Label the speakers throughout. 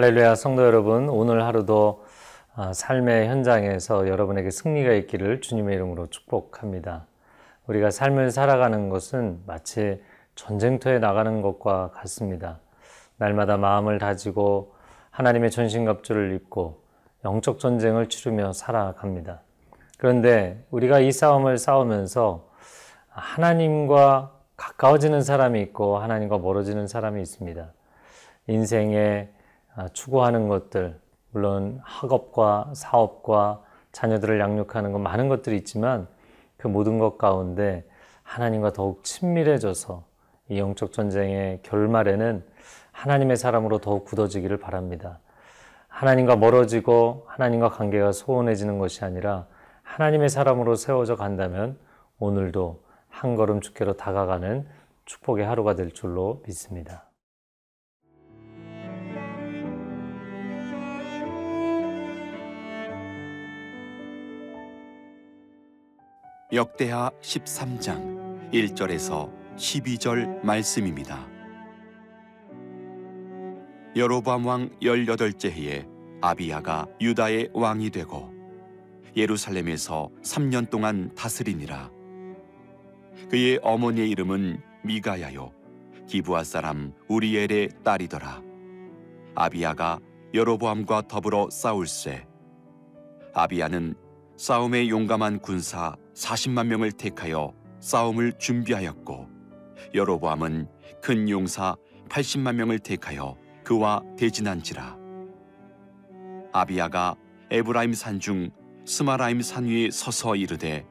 Speaker 1: 할렐루야 성도 여러분 오늘 하루도 아, 삶의 현장에서 여러분에게 승리가 있기를 주님의 이름으로 축복합니다. 우리가 삶을 살아가는 것은 마치 전쟁터에 나가는 것과 같습니다. 날마다 마음을 다지고 하나님의 전신갑주를 입고 영적 전쟁을 치르며 살아갑니다. 그런데 우리가 이 싸움을 싸우면서 하나님과 가까워지는 사람이 있고 하나님과 멀어지는 사람이 있습니다. 인생에 추구하는 것들, 물론 학업과 사업과 자녀들을 양육하는 것 많은 것들이 있지만 그 모든 것 가운데 하나님과 더욱 친밀해져서 이 영적 전쟁의 결말에는 하나님의 사람으로 더욱 굳어지기를 바랍니다. 하나님과 멀어지고 하나님과 관계가 소원해지는 것이 아니라 하나님의 사람으로 세워져 간다면 오늘도 한 걸음 주께로 다가가는 축복의 하루가 될 줄로 믿습니다.
Speaker 2: 역대하 13장 1절에서 12절 말씀입니다. 여로보암 왕 18째 해에 아비야가 유다의 왕이 되고 예루살렘에서 3년 동안 다스리니라. 그의 어머니의 이름은 미가야요 기부아 사람 우리엘의 딸이더라. 아비야가 여로보암과 더불어 싸울세. 아비야는 싸움에 용감한 군사 40만 명을 택하여 싸움을 준비하였고 여로보암은 큰 용사 80만 명을 택하여 그와 대진한지라. 아비야가 에브라임 산 중 스마라임 산 위에 서서 이르되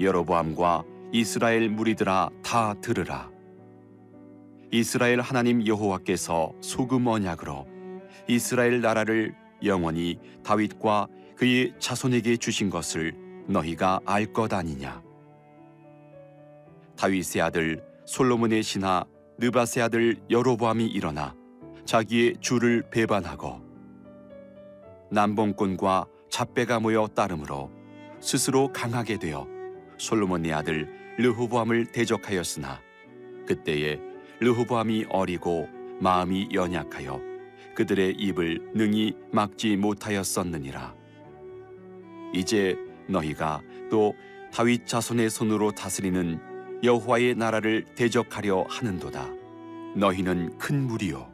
Speaker 2: 여로보암과 이스라엘 무리들아 다 들으라. 이스라엘 하나님 여호와께서 소금 언약으로 이스라엘 나라를 영원히 다윗과 그의 자손에게 주신 것을 너희가 알 것 아니냐? 다윗의 아들 솔로몬의 신하 느바세 아들 여로보암이 일어나 자기의 주를 배반하고 남봉꾼과 잡배가 모여 따름으로 스스로 강하게 되어 솔로몬의 아들 르호보암을 대적하였으나 그때에 르호보암이 어리고 마음이 연약하여 그들의 입을 능히 막지 못하였었느니라. 이제 너희가 또 다윗 자손의 손으로 다스리는 여호와의 나라를 대적하려 하는도다. 너희는 큰 무리요.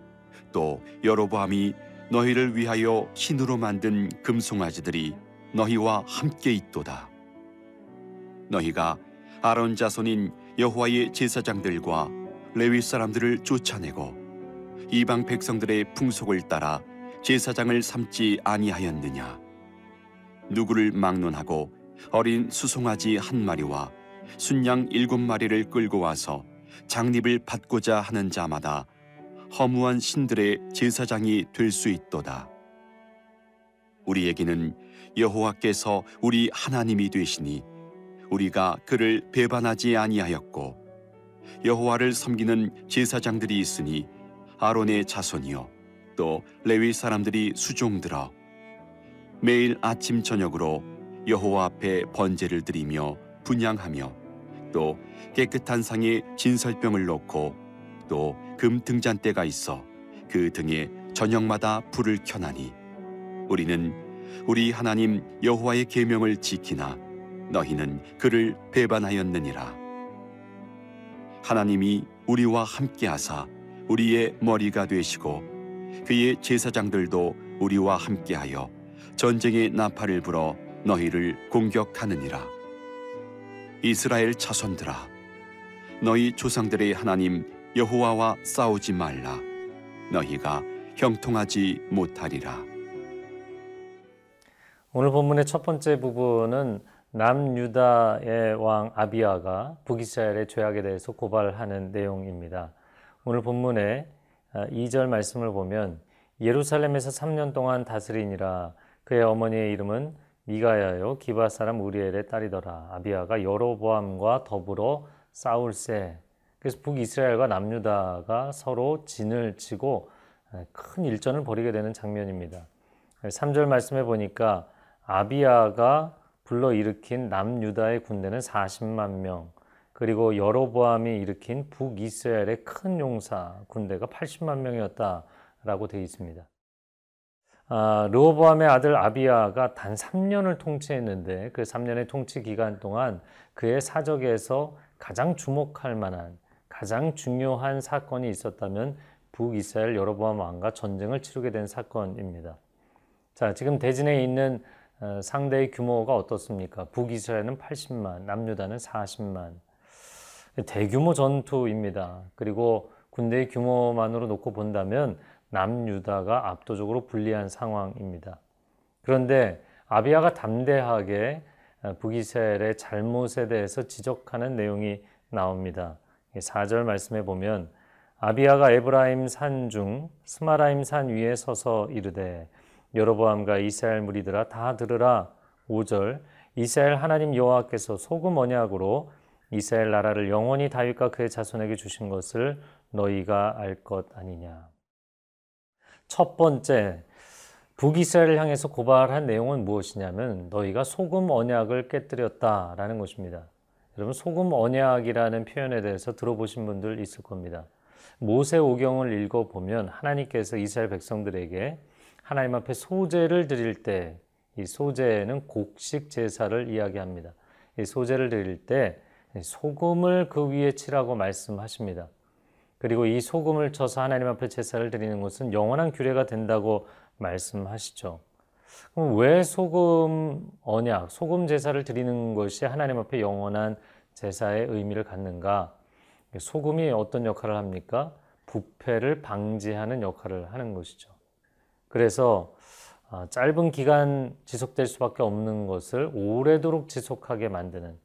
Speaker 2: 또 여로보암이 너희를 위하여 신으로 만든 금송아지들이 너희와 함께 있도다. 너희가 아론 자손인 여호와의 제사장들과 레위 사람들을 쫓아내고 이방 백성들의 풍속을 따라 제사장을 삼지 아니하였느냐? 누구를 막론하고 어린 수송아지 한 마리와 순양 일곱 마리를 끌고 와서 장립을 받고자 하는 자마다 허무한 신들의 제사장이 될 수 있도다. 우리에게는 여호와께서 우리 하나님이 되시니 우리가 그를 배반하지 아니하였고 여호와를 섬기는 제사장들이 있으니 아론의 자손이요 또 레위 사람들이 수종들어 매일 아침 저녁으로 여호와 앞에 번제를 드리며 분양하며 또 깨끗한 상에 진설병을 놓고 또 금 등잔대가 있어 그 등에 저녁마다 불을 켜나니 우리는 우리 하나님 여호와의 계명을 지키나 너희는 그를 배반하였느니라. 하나님이 우리와 함께하사 우리의 머리가 되시고 그의 제사장들도 우리와 함께하여 전쟁의 나팔을 불어 너희를 공격하느니라. 이스라엘 자손들아, 너희 조상들의 하나님 여호와와 싸우지 말라. 너희가 형통하지 못하리라.
Speaker 1: 오늘 본문의 첫 번째 부분은 남유다의 왕 아비아가 북이스라엘의 죄악에 대해서 고발하는 내용입니다. 오늘 본문의 2절 말씀을 보면 예루살렘에서 3년 동안 다스리니라 그의 어머니의 이름은 미가야요 기바 사람 우리엘의 딸이더라. 아비아가 여로보암과 더불어 싸울세. 그래서 북이스라엘과 남유다가 서로 진을 치고 큰 일전을 벌이게 되는 장면입니다. 3절 말씀해 보니까 아비아가 불러 일으킨 남유다의 군대는 40만 명, 그리고 여로보암이 일으킨 북이스라엘의 큰 용사 군대가 80만 명이었다라고 되어 있습니다. 아, 르호보암의 아들 아비야가 단 3년을 통치했는데 그 3년의 통치 기간 동안 그의 사적에서 가장 주목할 만한 가장 중요한 사건이 있었다면 북이스라엘 여로보암 왕과 전쟁을 치르게 된 사건입니다. 자, 지금 대진에 있는 어, 상대의 규모가 어떻습니까? 북이스라엘은 80만, 남유다는 40만. 대규모 전투입니다. 그리고 군대의 규모만으로 놓고 본다면 남유다가 압도적으로 불리한 상황입니다. 그런데 아비아가 담대하게 어, 북이스라엘의 잘못에 대해서 지적하는 내용이 나옵니다. 4절 말씀에 보면 아비아가 에브라임 산 중 스마라임 산 위에 서서 이르되 여로보암과 이스라엘 무리들아 다 들으라 5절 이스라엘 하나님 여호와께서 소금 언약으로 이스라엘 나라를 영원히 다윗과 그의 자손에게 주신 것을 너희가 알 것 아니냐. 첫 번째 북이스라엘을 향해서 고발한 내용은 무엇이냐면 너희가 소금 언약을 깨뜨렸다라는 것입니다. 여러분 소금 언약이라는 표현에 대해서 들어보신 분들 있을 겁니다. 모세 오경을 읽어 보면 하나님께서 이스라엘 백성들에게 하나님 앞에 소제를 드릴 때 이 소제는 곡식 제사를 이야기합니다. 이 소제를 드릴 때 소금을 그 위에 치라고 말씀하십니다. 그리고 이 소금을 쳐서 하나님 앞에 제사를 드리는 것은 영원한 규례가 된다고 말씀하시죠. 그럼 왜 소금 언약, 소금 제사를 드리는 것이 하나님 앞에 영원한 제사의 의미를 갖는가? 소금이 어떤 역할을 합니까? 부패를 방지하는 역할을 하는 것이죠. 그래서 아, 짧은 기간 지속될 수밖에 없는 것을 오래도록 지속하게 만드는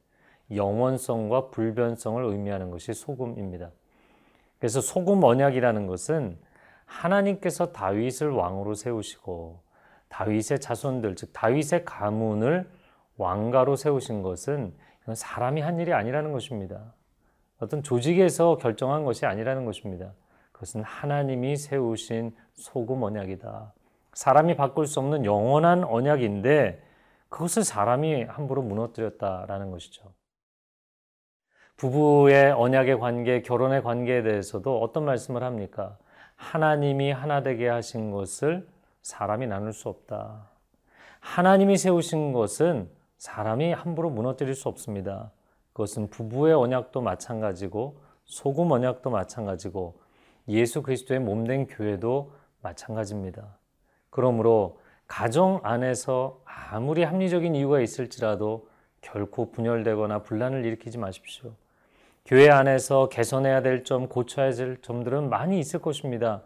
Speaker 1: 영원성과 불변성을 의미하는 것이 소금입니다. 그래서 소금 언약이라는 것은 하나님께서 다윗을 왕으로 세우시고 다윗의 자손들 즉 다윗의 가문을 왕가로 세우신 것은 사람이 한 일이 아니라는 것입니다. 어떤 조직에서 결정한 것이 아니라는 것입니다. 그것은 하나님이 세우신 소금 언약이다. 사람이 바꿀 수 없는 영원한 언약인데 그것을 사람이 함부로 무너뜨렸다라는 것이죠. 부부의 언약의 관계, 결혼의 관계에 대해서도 어떤 말씀을 합니까? 하나님이 하나 되게 하신 것을 사람이 나눌 수 없다. 하나님이 세우신 것은 사람이 함부로 무너뜨릴 수 없습니다. 그것은 부부의 언약도 마찬가지고 소금 언약도 마찬가지고 예수 그리스도의 몸된 교회도 마찬가지입니다. 그러므로 가정 안에서 아무리 합리적인 이유가 있을지라도 결코 분열되거나 분란을 일으키지 마십시오. 교회 안에서 개선해야 될 점, 고쳐야 될 점들은 많이 있을 것입니다.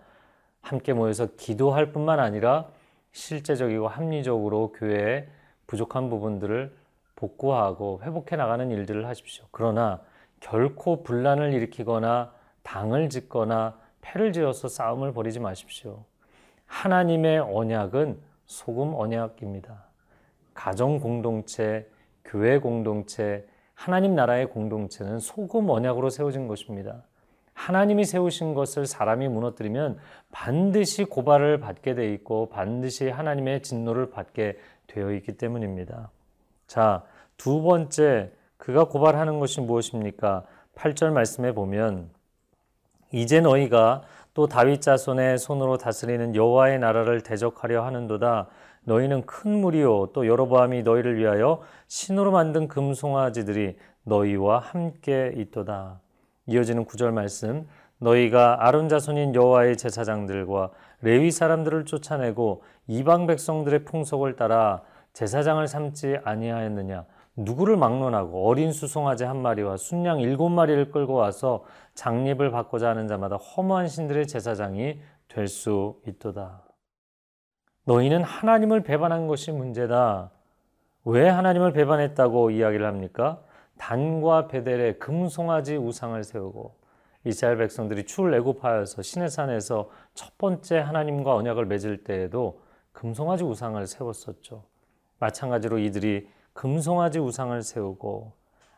Speaker 1: 함께 모여서 기도할 뿐만 아니라 실제적이고 합리적으로 교회의 부족한 부분들을 복구하고 회복해 나가는 일들을 하십시오. 그러나 결코 분란을 일으키거나 당을 짓거나 패를 지어서 싸움을 벌이지 마십시오. 하나님의 언약은 소금 언약입니다. 가정 공동체, 교회 공동체, 하나님 나라의 공동체는 소금 언약으로 세워진 것입니다. 하나님이 세우신 것을 사람이 무너뜨리면 반드시 고발을 받게 돼 있고 반드시 하나님의 진노를 받게 되어 있기 때문입니다. 자, 두 번째 그가 고발하는 것이 무엇입니까? 8절 말씀에 보면 이제 너희가 또 다윗 자손의 손으로 다스리는 여호와의 나라를 대적하려 하는도다. 너희는 큰 무리요 또 여로보암이 너희를 위하여 신으로 만든 금송아지들이 너희와 함께 있도다. 이어지는 구절 말씀 너희가 아론 자손인 여호와의 제사장들과 레위 사람들을 쫓아내고 이방 백성들의 풍속을 따라 제사장을 삼지 아니하였느냐 누구를 막론하고 어린 수송아지 한 마리와 순양 일곱 마리를 끌고 와서 장립을 받고자 하는 자마다 허무한 신들의 제사장이 될 수 있도다. 너희는 하나님을 배반한 것이 문제다. 왜 하나님을 배반했다고 이야기를 합니까? 단과 베델에 금송아지 우상을 세우고 이스라엘 백성들이 출 애굽하여서 시내산에서 첫 번째 하나님과 언약을 맺을 때에도 금송아지 우상을 세웠었죠. 마찬가지로 이들이 금송아지 우상을 세우고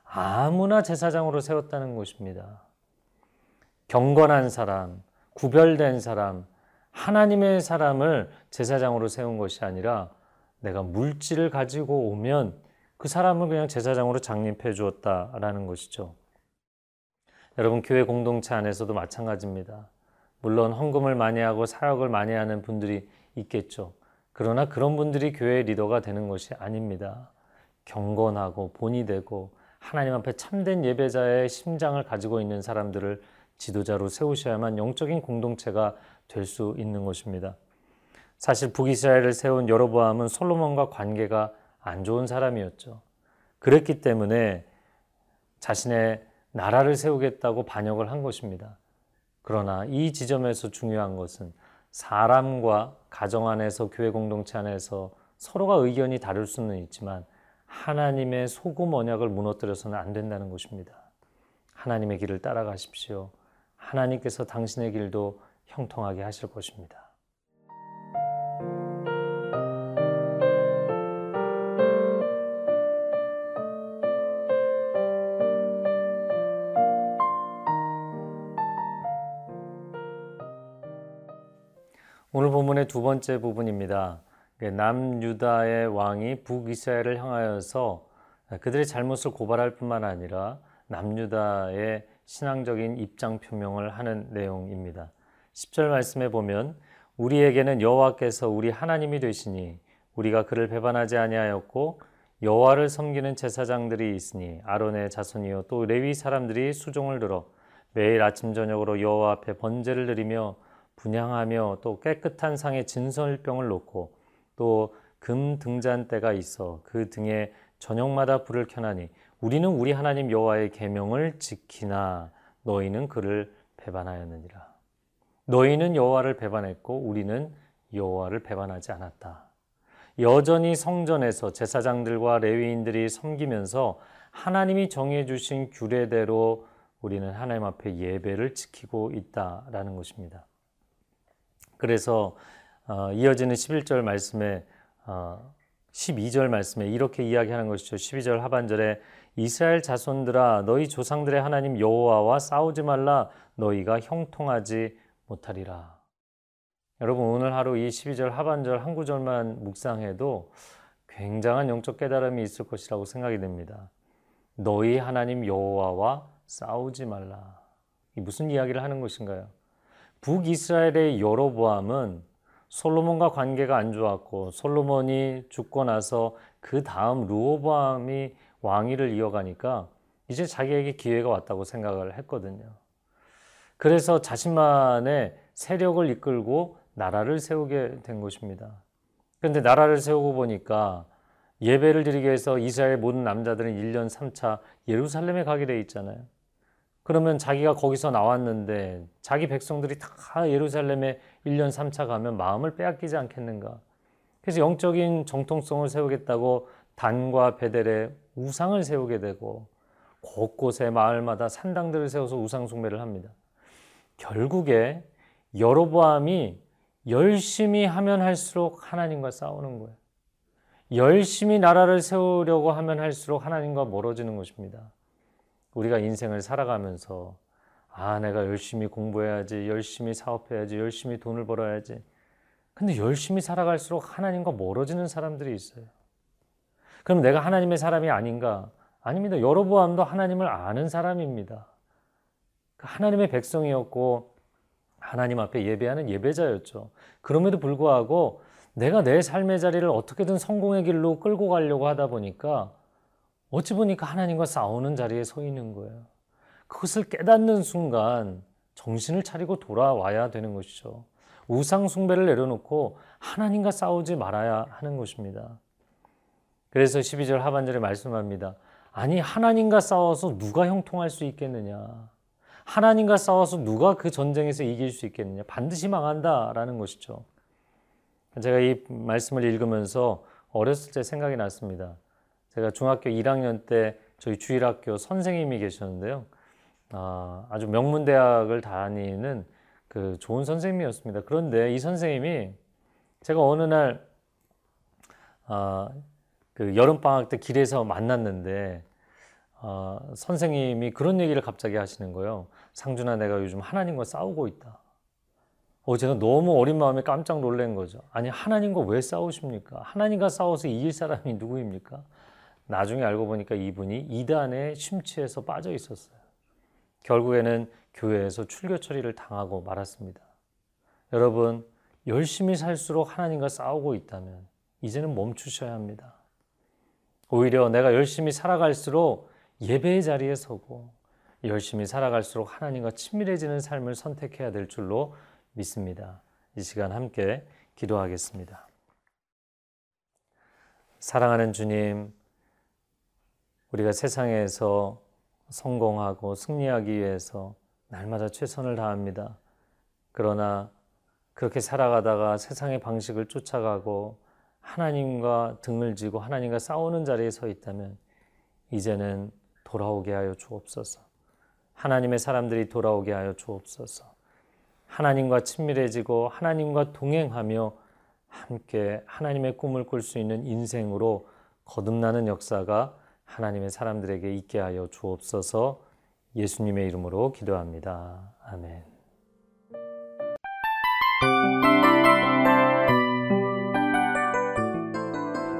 Speaker 1: 아무나 제사장으로 세웠다는 것입니다. 경건한 사람, 구별된 사람, 하나님의 사람을 제사장으로 세운 것이 아니라 내가 물질을 가지고 오면 그 사람을 그냥 제사장으로 장립해 주었다라는 것이죠. 여러분 교회 공동체 안에서도 마찬가지입니다. 물론 헌금을 많이 하고 사역을 많이 하는 분들이 있겠죠. 그러나 그런 분들이 교회 리더가 되는 것이 아닙니다. 경건하고 본이 되고 하나님 앞에 참된 예배자의 심장을 가지고 있는 사람들을 지도자로 세우셔야만 영적인 공동체가 될 수 있는 것입니다. 사실 북이스라엘을 세운 여로보암은 솔로몬과 관계가 안 좋은 사람이었죠. 그랬기 때문에 자신의 나라를 세우겠다고 반역을 한 것입니다. 그러나 이 지점에서 중요한 것은 사람과 가정 안에서 교회 공동체 안에서 서로가 의견이 다를 수는 있지만 하나님의 소금 언약을 무너뜨려서는 안 된다는 것입니다. 하나님의 길을 따라가십시오. 하나님께서 당신의 길도 형통하게 하실 것입니다. 오늘 본문의 두 번째 부분입니다. 남유다의 왕이 북이스라엘을 향하여서 그들의 잘못을 고발할 뿐만 아니라 남유다의 신앙적인 입장 표명을 하는 내용입니다. 10절 말씀에 보면 우리에게는 여호와께서 우리 하나님이 되시니 우리가 그를 배반하지 아니하였고 여호와를 섬기는 제사장들이 있으니 아론의 자손이요 또 레위 사람들이 수종을 들어 매일 아침 저녁으로 여호와 앞에 번제를 드리며 분양하며 또 깨끗한 상에 진설병을 놓고 또 금 등잔대가 있어 그 등에 저녁마다 불을 켜나니 우리는 우리 하나님 여호와의 계명을 지키나 너희는 그를 배반하였느니라. 너희는 여호와를 배반했고 우리는 여호와를 배반하지 않았다. 여전히 성전에서 제사장들과 레위인들이 섬기면서 하나님이 정해 주신 규례대로 우리는 하나님 앞에 예배를 지키고 있다라는 것입니다. 그래서 어, 이어지는 11절 말씀에 어, 12절 말씀에 이렇게 이야기하는 것이죠. 12절 하반절에 이스라엘 자손들아 너희 조상들의 하나님 여호와와 싸우지 말라 너희가 형통하지 못하리라. 여러분 오늘 하루 이 12절 하반절 한 구절만 묵상해도 굉장한 영적 깨달음이 있을 것이라고 생각이 됩니다. 너희 하나님 여호와와 싸우지 말라. 이 무슨 이야기를 하는 것인가요? 북이스라엘의 여로보암은 솔로몬과 관계가 안 좋았고 솔로몬이 죽고 나서 그 다음 루호보암이 왕위를 이어가니까 이제 자기에게 기회가 왔다고 생각을 했거든요. 그래서 자신만의 세력을 이끌고 나라를 세우게 된 것입니다. 그런데 나라를 세우고 보니까 예배를 드리기 위해서 이스라엘 모든 남자들은 1년 3차 예루살렘에 가게 돼 있잖아요. 그러면 자기가 거기서 나왔는데 자기 백성들이 다 예루살렘에 1년 3차 가면 마음을 빼앗기지 않겠는가. 그래서 영적인 정통성을 세우겠다고 단과 베델에 우상을 세우게 되고 곳곳에 마을마다 산당들을 세워서 우상 숭배를 합니다. 결국에 여로보암이 열심히 하면 할수록 하나님과 싸우는 거예요. 열심히 나라를 세우려고 하면 할수록 하나님과 멀어지는 것입니다. 우리가 인생을 살아가면서 아, 내가 열심히 공부해야지, 열심히 사업해야지, 열심히 돈을 벌어야지. 근데 열심히 살아갈수록 하나님과 멀어지는 사람들이 있어요. 그럼 내가 하나님의 사람이 아닌가? 아닙니다. 여로보암도 하나님을 아는 사람입니다. 그 하나님의 백성이었고 하나님 앞에 예배하는 예배자였죠. 그럼에도 불구하고 내가 내 삶의 자리를 어떻게든 성공의 길로 끌고 가려고 하다 보니까 어찌 보니까 하나님과 싸우는 자리에 서 있는 거예요. 그것을 깨닫는 순간 정신을 차리고 돌아와야 되는 것이죠. 우상 숭배를 내려놓고 하나님과 싸우지 말아야 하는 것입니다. 그래서 12절 하반절에 말씀합니다. 아니 하나님과 싸워서 누가 형통할 수 있겠느냐? 하나님과 싸워서 누가 그 전쟁에서 이길 수 있겠느냐? 반드시 망한다라는 것이죠. 제가 이 말씀을 읽으면서 어렸을 때 생각이 났습니다. 제가 중학교 1학년 때 저희 주일학교 선생님이 계셨는데요. 아, 아주 명문대학을 다니는 그 좋은 선생님이었습니다. 그런데 이 선생님이 제가 어느 날 아, 그 여름 방학 때 길에서 만났는데 어, 선생님이 그런 얘기를 갑자기 하시는 거예요. 상준아, 내가 요즘 하나님과 싸우고 있다. 어, 제가 너무 어린 마음에 깜짝 놀란 거죠. 아니, 하나님과 왜 싸우십니까? 하나님과 싸워서 이길 사람이 누구입니까? 나중에 알고 보니까 이분이 이단에 심취해서 빠져 있었어요. 결국에는 교회에서 출교 처리를 당하고 말았습니다. 여러분, 열심히 살수록 하나님과 싸우고 있다면 이제는 멈추셔야 합니다. 오히려 내가 열심히 살아갈수록 예배의 자리에 서고 열심히 살아갈수록 하나님과 친밀해지는 삶을 선택해야 될 줄로 믿습니다. 이 시간 함께 기도하겠습니다. 사랑하는 주님, 우리가 세상에서 성공하고 승리하기 위해서 날마다 최선을 다합니다. 그러나 그렇게 살아가다가 세상의 방식을 쫓아가고 하나님과 등을 지고 하나님과 싸우는 자리에 서 있다면 이제는 돌아오게 하여 주옵소서. 하나님의 사람들이 돌아오게 하여 주옵소서. 하나님과 친밀해지고 하나님과 동행하며 함께 하나님의 꿈을 꿀 수 있는 인생으로 거듭나는 역사가 하나님의 사람들에게 있게 하여 주옵소서 예수님의 이름으로 기도합니다. 아멘.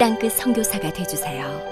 Speaker 3: 땅끝 선교사가 되주세요.